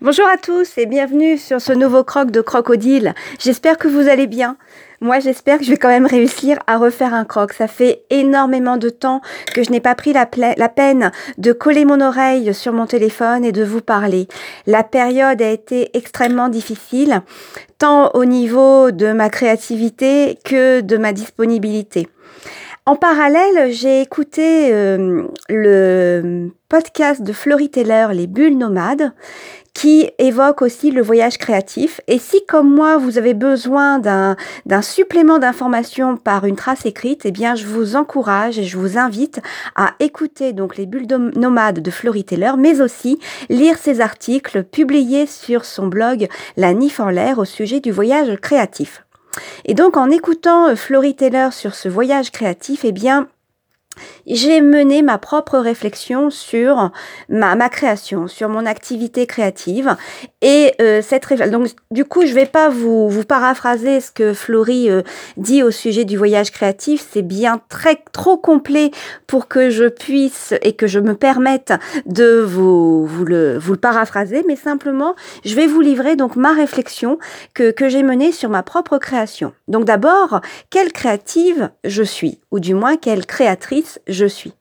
Bonjour à tous et bienvenue sur ce nouveau croc de crocodile. J'espère que vous allez bien. Moi, j'espère que je vais quand même réussir à refaire un croc. Ça fait énormément de temps que je n'ai pas pris la, peine de coller mon oreille sur mon téléphone et de vous parler. La période a été extrêmement difficile, tant au niveau de ma créativité que de ma disponibilité. En parallèle, j'ai écouté euh, le podcast de Florie Taylor, Les Bulles Nomades, qui évoque aussi le voyage créatif. Et si, comme moi, vous avez besoin d'un supplément d'informations par une trace écrite, eh bien, je vous encourage et je vous invite à écouter donc les bulles nomades de Florie Taylor, mais aussi lire ses articles publiés sur son blog La Nif en l'air au sujet du voyage créatif. Et donc, en écoutant euh, Florie Taylor sur ce voyage créatif, eh bien, j'ai mené ma propre réflexion sur ma, ma création, sur mon activité créative. Et euh, cette donc du coup, je vais pas vous, vous paraphraser ce que Florie euh, dit au sujet du voyage créatif. C'est bien très trop complet pour que je puisse et que je me permette de vous, vous, le, vous le paraphraser. Mais simplement, je vais vous livrer donc ma réflexion que, que j'ai menée sur ma propre création. Donc d'abord, quelle créative je suis, ou du moins quelle créatrice je suis.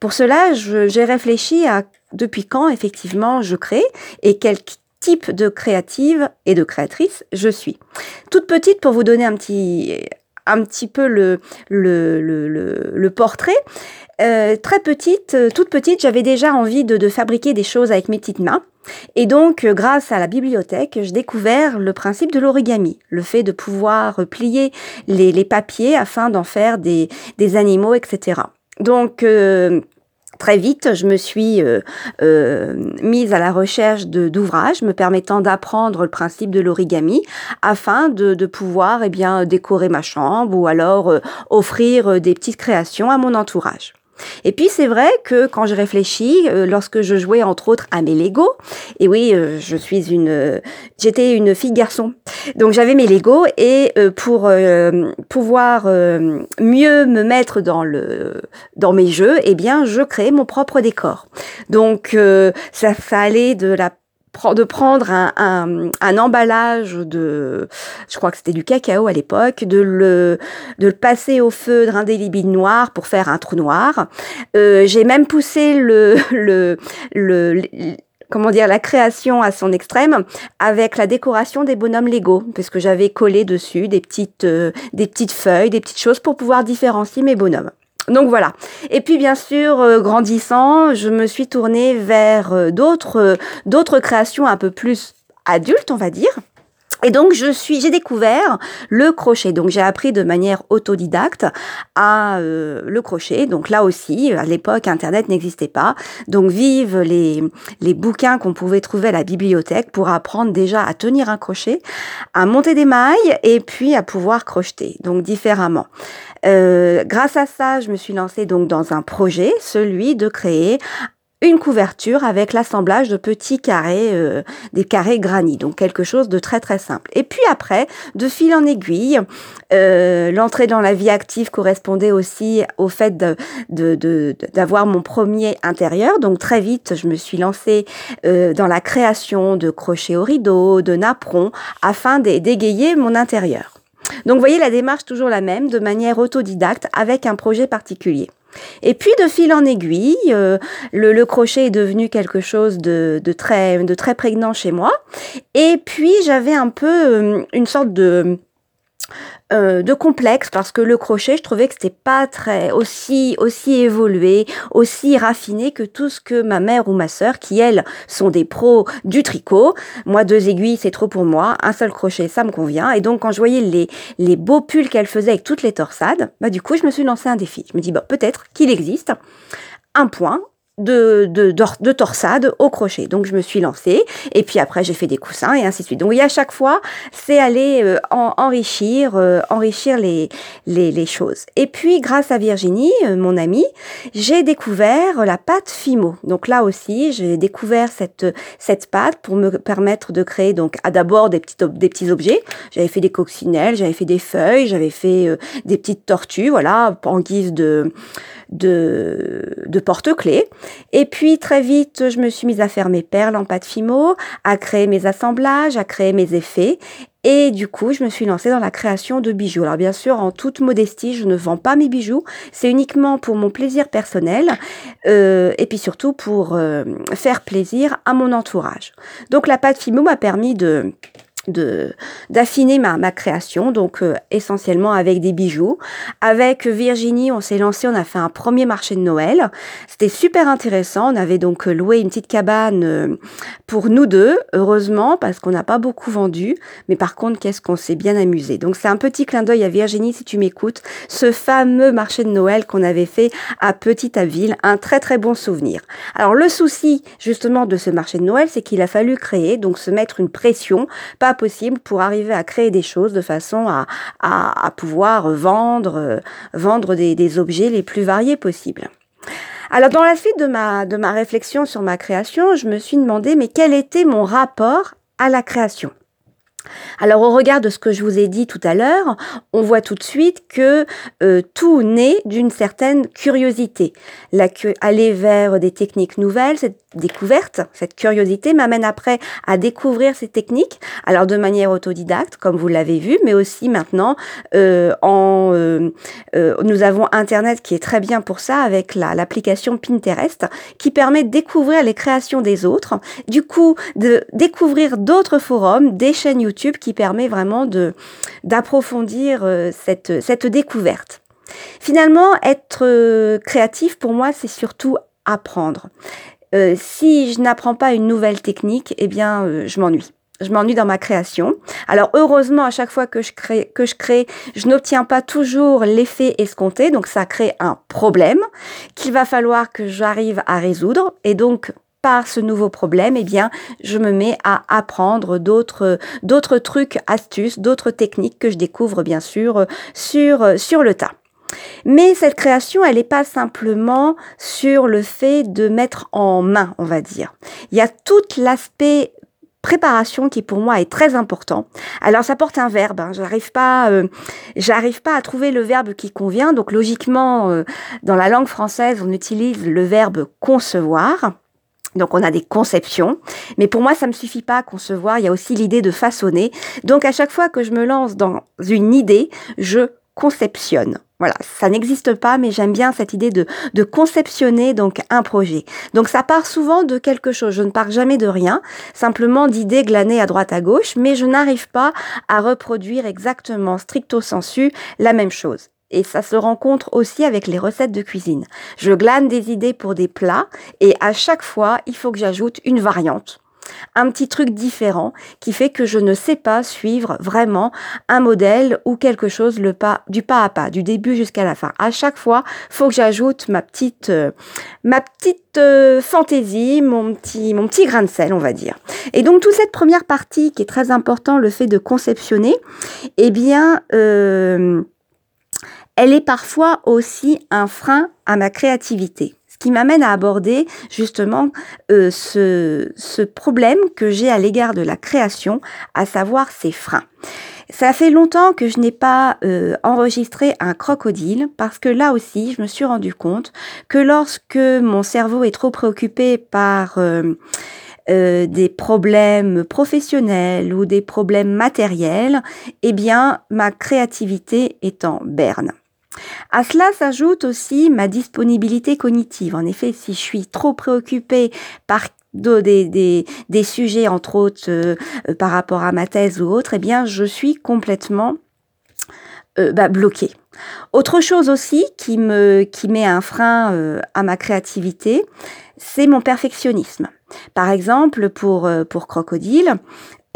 Pour cela, j'ai réfléchi à depuis quand effectivement je crée et quel type de créative et de créatrice je suis. Toute petite, pour vous donner un petit, un petit peu le, le, le, le, portrait, euh, très petite, euh, toute petite, j'avais déjà envie de, fabriquer des choses avec mes petites mains. Et donc, euh, grâce à la bibliothèque, j'ai découvert le principe de l'origami, le fait de pouvoir plier les, les papiers afin d'en faire des, des animaux, etc. Donc, euh, Très vite, je me suis euh, euh, mise à la recherche d'ouvrages me permettant d'apprendre le principe de l'origami afin de, de, pouvoir eh bien, décorer ma chambre ou alors offrir des petites créations à mon entourage. Et puis c'est vrai que quand je réfléchis, euh, lorsque je jouais entre autres à mes Lego, et oui, euh, je suis une, j'étais une fille garçon, donc j'avais mes Lego et euh, pour pouvoir mieux me mettre dans le dans mes jeux, eh bien je créais mon propre décor. Donc ça, ça allait de la de prendre un, un, un, emballage de, je crois que c'était du cacao à l'époque, de le, de le passer au feu d'indélébile noir pour faire un trou noir. Euh, J'ai même poussé le, le, le, comment dire la création à son extrême avec la décoration des bonhommes Lego parce que j'avais collé dessus des petites euh, des petites feuilles, des petites choses pour pouvoir différencier mes bonhommes. Donc voilà. Et puis bien sûr, euh, grandissant, je me suis tournée vers euh, d'autres euh, d'autres créations un peu plus adultes, on va dire. Et donc je suis, j'ai découvert le crochet. Donc j'ai appris de manière autodidacte à le crochet. Donc là aussi, à l'époque, Internet n'existait pas. Donc vive les les bouquins qu'on pouvait trouver à la bibliothèque pour apprendre déjà à tenir un crochet, à monter des mailles et puis à pouvoir crocheter. Donc différemment. Euh, grâce à ça, je me suis lancée donc dans un projet, celui de créer une couverture avec l'assemblage de petits carrés, euh, des carrés granit, donc quelque chose de très très simple. Et puis après, de fil en aiguille, euh, l'entrée dans la vie active correspondait aussi au fait d'avoir mon premier intérieur. Donc très vite, je me suis lancée dans la création de crochets au rideau, de napperons, afin d'égayer mon intérieur. Donc vous voyez la démarche toujours la même, de manière autodidacte, avec un projet particulier. Et puis de fil en aiguille, euh, le, crochet est devenu quelque chose de, très, de très prégnant chez moi. Et puis j'avais un peu euh, une sorte de euh, de complexe parce que le crochet, je trouvais que c'était pas très aussi aussi évolué, aussi raffiné que tout ce que ma mère ou ma sœur, qui elles sont des pros du tricot. Moi, deux aiguilles, c'est trop pour moi. Un seul crochet, ça me convient. Et donc, quand je voyais les les beaux pulls qu'elle faisait avec toutes les torsades, bah du coup, je me suis lancé un défi. Je me dis bon, peut-être qu'il existe un point de, de, de, torsade au crochet. Donc je me suis lancée et puis après j'ai fait des coussins et ainsi de suite. Donc oui, à chaque fois, c'est aller euh, enrichir, euh, enrichir les, les, les, choses. Et puis grâce à Virginie, euh, mon amie, j'ai découvert la pâte Fimo. Donc là aussi, j'ai découvert cette, cette pâte pour me permettre de créer donc à d'abord des petits, des petits objets. J'avais fait des coccinelles, j'avais fait des feuilles, j'avais fait des petites tortues, voilà, en guise de, de, porte-clés. Et puis très vite, je me suis mise à faire mes perles en pâte fimo, à créer mes assemblages, à créer mes effets. Et du coup, je me suis lancée dans la création de bijoux. Alors bien sûr, en toute modestie, je ne vends pas mes bijoux. C'est uniquement pour mon plaisir personnel euh, et puis surtout pour euh, faire plaisir à mon entourage. Donc la pâte Fimo m'a permis de de d'affiner ma, ma création donc euh, essentiellement avec des bijoux. Avec Virginie on s'est lancé on a fait un premier marché de Noël. C'était super intéressant. On avait donc loué une petite cabane euh, pour nous deux heureusement parce qu'on n'a pas beaucoup vendu. Mais par contre qu'est-ce qu'on s'est bien amusé. Donc c'est un petit clin d'œil à Virginie si tu m'écoutes. Ce fameux marché de Noël qu'on avait fait à Petite Ville un très très bon souvenir. Alors le souci justement de ce marché de Noël c'est qu'il a fallu créer donc se mettre une pression pas possible pour arriver à créer des choses de façon à, pouvoir vendre, euh, vendre des, des objets les plus variés possibles. Alors dans la suite de ma, de ma réflexion sur ma création, je me suis demandé mais quel était mon rapport à la création? Alors au regard de ce que je vous ai dit tout à l'heure, on voit tout de suite que euh, tout naît d'une certaine curiosité. Aller vers des techniques nouvelles, cette découverte, cette curiosité m'amène après à découvrir ces techniques, alors de manière autodidacte, comme vous l'avez vu, mais aussi maintenant euh, euh, nous avons Internet qui est très bien pour ça avec l'application Pinterest qui permet de découvrir les créations des autres, du coup de découvrir d'autres forums, des chaînes YouTube qui permet vraiment de d'approfondir euh, cette, cette découverte. Finalement, être euh, créatif pour moi, c'est surtout apprendre. Euh, si je n'apprends pas une nouvelle technique, eh bien, je m'ennuie. Je m'ennuie dans ma création. Alors heureusement, à chaque fois que je crée, que je crée, je n'obtiens pas toujours l'effet escompté, donc ça crée un problème qu'il va falloir que j'arrive à résoudre. Et donc par ce nouveau problème, eh bien, je me mets à apprendre d'autres, d'autres trucs, astuces, d'autres techniques que je découvre bien sûr sur, sur le tas. Mais cette création, elle n'est pas simplement sur le fait de mettre en main, on va dire. Il y a tout l'aspect préparation qui pour moi est très important. Alors ça porte un verbe, hein. j'arrive pas, euh, j'arrive pas à trouver le verbe qui convient. Donc logiquement, euh, dans la langue française, on utilise le verbe concevoir. Donc on a des conceptions, mais pour moi ça me suffit pas à concevoir, il y a aussi l'idée de façonner. Donc à chaque fois que je me lance dans une idée, je conceptionne. Voilà, ça n'existe pas, mais j'aime bien cette idée de, de conceptionner donc un projet. Donc ça part souvent de quelque chose. Je ne pars jamais de rien, simplement d'idées glanées à droite à gauche, mais je n'arrive pas à reproduire exactement stricto sensu la même chose. Et ça se rencontre aussi avec les recettes de cuisine. Je glane des idées pour des plats et à chaque fois, il faut que j'ajoute une variante un petit truc différent qui fait que je ne sais pas suivre vraiment un modèle ou quelque chose le pas du pas à pas du début jusqu'à la fin. À chaque fois, faut que j'ajoute ma petite euh, ma petite euh, fantaisie, mon petit mon petit grain de sel, on va dire. Et donc toute cette première partie qui est très important, le fait de conceptionner, eh bien euh, elle est parfois aussi un frein à ma créativité. Ce qui m'amène à aborder justement euh, ce, problème que j'ai à l'égard de la création, à savoir ces freins. Ça fait longtemps que je n'ai pas euh, enregistré un crocodile parce que là aussi, je me suis rendu compte que lorsque mon cerveau est trop préoccupé par euh, des problèmes professionnels ou des problèmes matériels, eh bien, ma créativité est en berne. À cela s'ajoute aussi ma disponibilité cognitive. En effet, si je suis trop préoccupée par des, sujets, entre autres euh, par rapport à ma thèse ou autre, eh bien, je suis complètement euh, bah, bloquée. Autre chose aussi qui met un frein euh, à ma créativité, c'est mon perfectionnisme. Par exemple, pour pour Crocodile,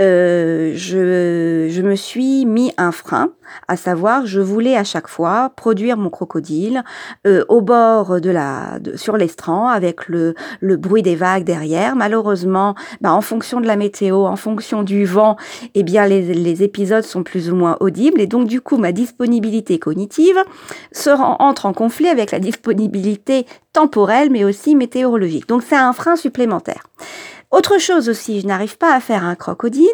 euh, je, me suis mis un frein, à savoir, je voulais à chaque fois produire mon crocodile euh, au bord de la, sur l'estran avec le, bruit des vagues derrière. Malheureusement, bah, en fonction de la météo, en fonction du vent, eh bien les, épisodes sont plus ou moins audibles et donc du coup ma disponibilité cognitive entre en conflit avec la disponibilité temporelle mais aussi météorologique. Donc c'est un frein supplémentaire. Autre chose aussi, je n'arrive pas à faire un crocodile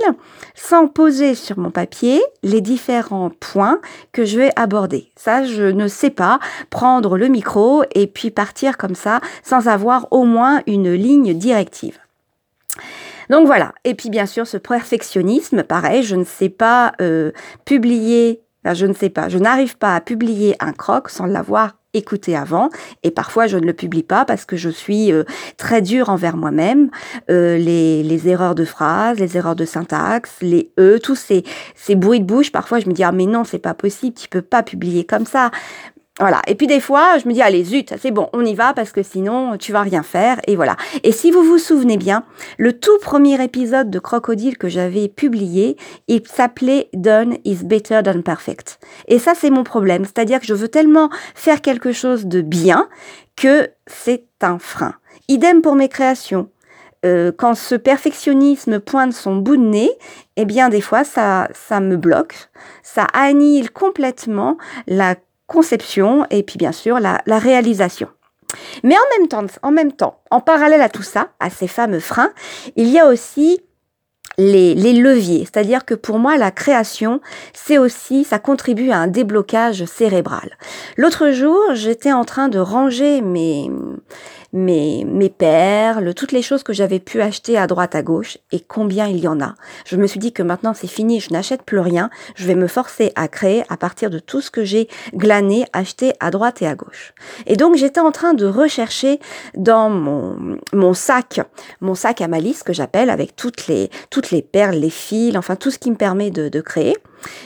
sans poser sur mon papier les différents points que je vais aborder. Ça, je ne sais pas prendre le micro et puis partir comme ça sans avoir au moins une ligne directive. Donc voilà. Et puis bien sûr, ce perfectionnisme, pareil, je ne sais pas euh, publier, je ne sais pas, je n'arrive pas à publier un croc sans l'avoir écouté avant. Et parfois je ne le publie pas parce que je suis euh, très dure envers moi-même. Euh, les, les, erreurs de phrases les erreurs de syntaxe les e tous ces, ces bruits de bouche parfois je me dis ah mais non c'est pas possible tu peux pas publier comme ça voilà. Et puis des fois, je me dis, allez, zut, c'est bon, on y va parce que sinon, tu vas rien faire. Et voilà. Et si vous vous souvenez bien, le tout premier épisode de Crocodile que j'avais publié, il s'appelait Done is better than perfect. Et ça, c'est mon problème. C'est-à-dire que je veux tellement faire quelque chose de bien que c'est un frein. Idem pour mes créations. Euh, quand ce perfectionnisme pointe son bout de nez, eh bien des fois ça, ça me bloque, ça annihile complètement la conception et puis bien sûr la, réalisation. Mais en même, temps, en même temps, en parallèle à tout ça, à ces fameux freins, il y a aussi les, les leviers. C'est-à-dire que pour moi, la création, c'est aussi, ça contribue à un déblocage cérébral. L'autre jour, j'étais en train de ranger mes, mes, mes perles, toutes les choses que j'avais pu acheter à droite à gauche et combien il y en a. Je me suis dit que maintenant c'est fini, je n'achète plus rien, je vais me forcer à créer à partir de tout ce que j'ai glané, acheté à droite et à gauche. Et donc j'étais en train de rechercher dans mon, mon sac, mon sac à malice que j'appelle avec toutes les, toutes les perles, les fils, enfin tout ce qui me permet de, de créer.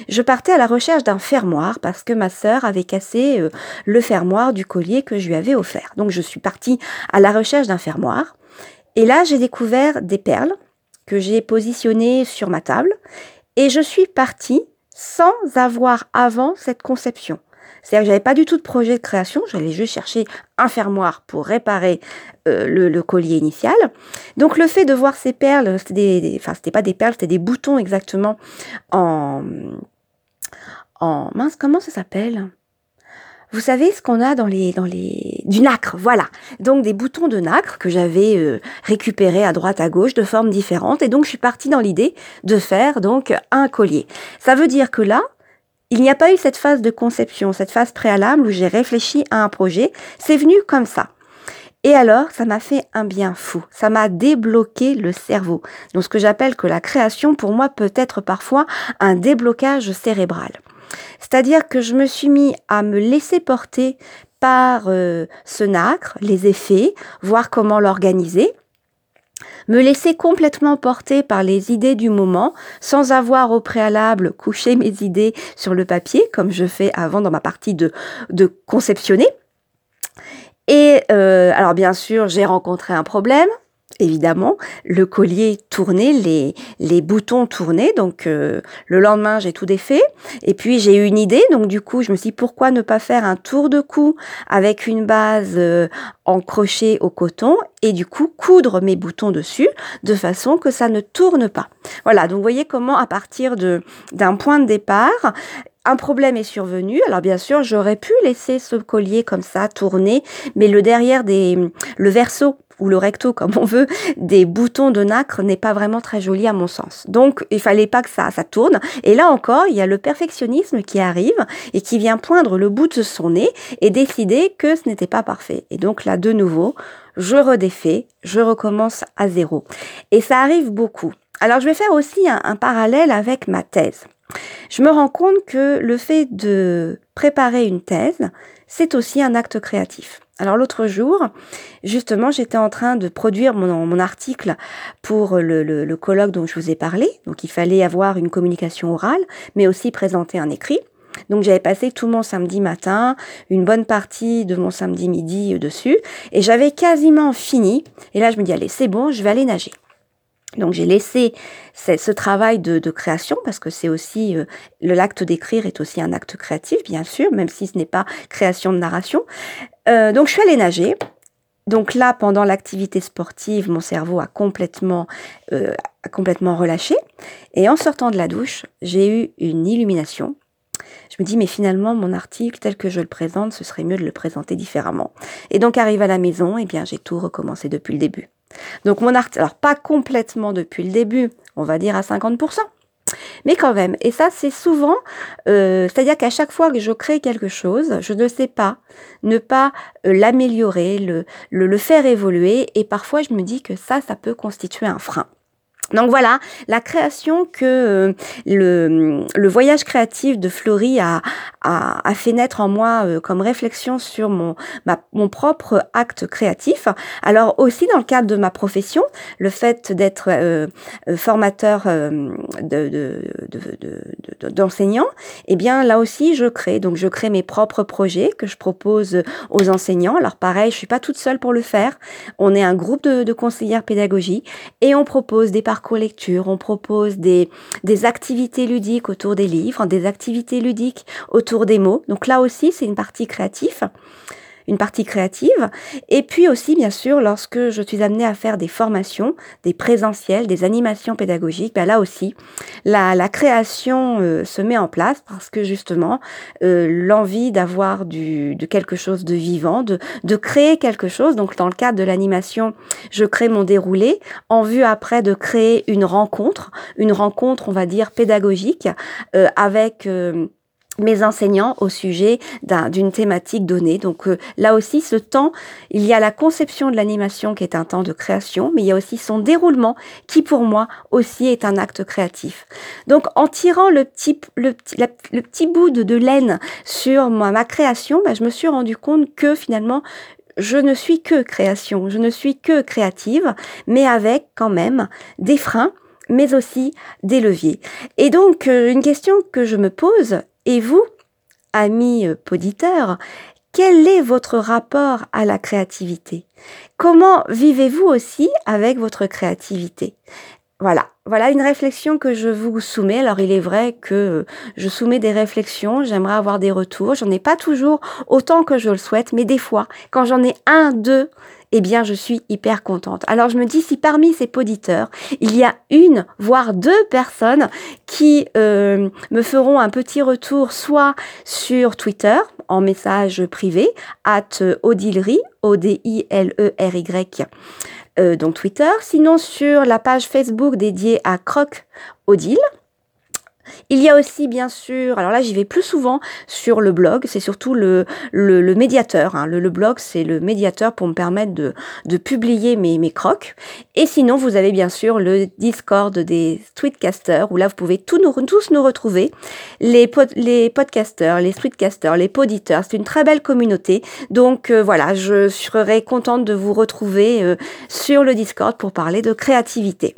Je partais à la recherche d'un fermoir parce que ma sœur avait cassé euh, le fermoir du collier que je lui avais offert. Donc je suis partie à la recherche d'un fermoir. Et là, j'ai découvert des perles que j'ai positionnées sur ma table et je suis partie sans avoir avant cette conception. C'est-à-dire que j'avais pas du tout de projet de création, j'allais juste chercher un fermoir pour réparer euh, le, collier initial. Donc le fait de voir ces perles, c'était des, enfin c'était pas des perles, c'était des boutons exactement en en mince comment ça s'appelle? Vous savez ce qu'on a dans les dans les du nacre, voilà. Donc des boutons de nacre que j'avais euh, récupérés à droite à gauche de formes différentes et donc je suis partie dans l'idée de faire donc un collier. Ça veut dire que là, il n'y a pas eu cette phase de conception, cette phase préalable où j'ai réfléchi à un projet. C'est venu comme ça. Et alors, ça m'a fait un bien fou. Ça m'a débloqué le cerveau. Donc, ce que j'appelle que la création, pour moi, peut être parfois un déblocage cérébral. C'est-à-dire que je me suis mis à me laisser porter par euh, ce nacre, les effets, voir comment l'organiser me laisser complètement porter par les idées du moment, sans avoir au préalable couché mes idées sur le papier, comme je fais avant dans ma partie de, de conceptionner. Et euh, alors bien sûr, j'ai rencontré un problème, évidemment, le collier tourné, les, les boutons tournés. Donc euh, le lendemain, j'ai tout défait. Et puis j'ai eu une idée. Donc du coup, je me suis dit pourquoi ne pas faire un tour de cou avec une base euh, en crochet au coton et du coup coudre mes boutons dessus de façon que ça ne tourne pas. Voilà, donc vous voyez comment à partir d'un point de départ, un problème est survenu. Alors bien sûr, j'aurais pu laisser ce collier comme ça tourner, mais le derrière des le verso ou le recto comme on veut des boutons de nacre n'est pas vraiment très joli à mon sens. Donc il fallait pas que ça ça tourne et là encore, il y a le perfectionnisme qui arrive et qui vient poindre le bout de son nez et décider que ce n'était pas parfait. Et donc là de nouveau, je redéfais, je recommence à zéro. Et ça arrive beaucoup. Alors je vais faire aussi un, un parallèle avec ma thèse. Je me rends compte que le fait de préparer une thèse, c'est aussi un acte créatif. Alors l'autre jour, justement, j'étais en train de produire mon, article pour le, le, colloque dont je vous ai parlé. Donc il fallait avoir une communication orale, mais aussi présenter un écrit. Donc j'avais passé tout mon samedi matin, une bonne partie de mon samedi midi dessus, et j'avais quasiment fini. Et là je me dis, allez, c'est bon, je vais aller nager. Donc j'ai laissé ce travail de, création parce que c'est aussi euh, l'acte d'écrire est aussi un acte créatif bien sûr même si ce n'est pas création de narration. Euh, donc je suis allée nager. Donc là pendant l'activité sportive mon cerveau a complètement euh, a complètement relâché et en sortant de la douche j'ai eu une illumination. Je me dis mais finalement mon article tel que je le présente ce serait mieux de le présenter différemment. Et donc arrive à la maison et eh bien j'ai tout recommencé depuis le début. Donc mon art, alors pas complètement depuis le début, on va dire à 50%. Mais quand même, et ça c'est souvent, euh, c'est-à-dire qu'à chaque fois que je crée quelque chose, je ne sais pas ne pas euh, l'améliorer, le, le, le faire évoluer, et parfois je me dis que ça, ça peut constituer un frein. Donc voilà, la création que euh, le, voyage créatif de Florie a, fait naître en moi euh, comme réflexion sur mon, propre acte créatif. Alors aussi dans le cadre de ma profession, le fait d'être euh, formateur de, de, de, eh bien là aussi je crée. Donc je crée mes propres projets que je propose aux enseignants. Alors pareil, je suis pas toute seule pour le faire. On est un groupe de, de conseillères pédagogie et on propose des parcours on propose des, des activités ludiques autour des livres, des activités ludiques autour des mots. Donc là aussi, c'est une partie créative une partie créative. Et puis aussi, bien sûr, lorsque je suis amenée à faire des formations, des présentiels, des animations pédagogiques, ben là aussi, la, création euh, se met en place parce que justement, euh, l'envie d'avoir du, de quelque chose de vivant, de, de créer quelque chose. Donc, dans le cadre de l'animation, je crée mon déroulé en vue après de créer une rencontre, une rencontre, on va dire, pédagogique euh, avec mes enseignants au sujet d'une thématique donnée. Donc euh, là aussi, ce temps, il y a la conception de l'animation qui est un temps de création, mais il y a aussi son déroulement qui pour moi aussi est un acte créatif. Donc en tirant le petit, le, le petit bout de, de laine sur ma, ma création, bah, je me suis rendu compte que finalement, je ne suis que création, je ne suis que créative, mais avec quand même des freins mais aussi des leviers. Et donc, euh, une question que je me pose, et vous, amis euh, poditeurs, quel est votre rapport à la créativité? Comment vivez-vous aussi avec votre créativité? Voilà, voilà une réflexion que je vous soumets. Alors il est vrai que je soumets des réflexions, j'aimerais avoir des retours. J'en ai pas toujours autant que je le souhaite, mais des fois, quand j'en ai un, deux, eh bien, je suis hyper contente. Alors, je me dis, si parmi ces auditeurs, il y a une, voire deux personnes qui euh, me feront un petit retour, soit sur Twitter, en message privé, at Odilry, O-D-I-L-E-R-Y, euh, donc Twitter, sinon sur la page Facebook dédiée à Croc Odile, il y a aussi, bien sûr, alors là, j'y vais plus souvent sur le blog, c'est surtout le, médiateur. Hein. Le, blog, c'est le médiateur pour me permettre de, publier mes, mes crocs. Et sinon, vous avez bien sûr le Discord des tweetcasters, où là, vous pouvez tous nous, retrouver. Les, les podcasters, les tweetcasters, les poditeurs, c'est une très belle communauté. Donc euh, voilà, je serai contente de vous retrouver euh, sur le Discord pour parler de créativité.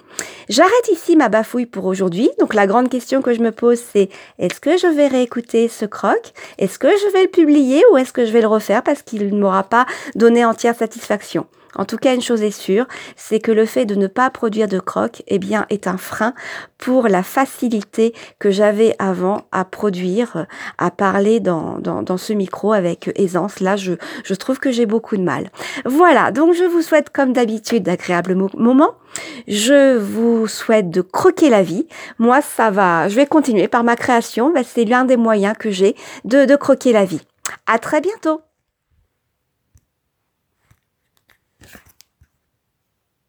J'arrête ici ma bafouille pour aujourd'hui. Donc la grande question que je me pose, c'est est-ce que je vais réécouter ce croc? Est-ce que je vais le publier ou est-ce que je vais le refaire parce qu'il ne m'aura pas donné entière satisfaction? En tout cas, une chose est sûre, c'est que le fait de ne pas produire de crocs, eh bien, est un frein pour la facilité que j'avais avant à produire, à parler dans, dans, ce micro avec aisance. Là, je, je trouve que j'ai beaucoup de mal. Voilà, donc je vous souhaite comme d'habitude d'agréables moments. Je vous souhaite de croquer la vie. Moi, ça va, je vais continuer par ma création. C'est l'un des moyens que j'ai de, de croquer la vie. À très bientôt!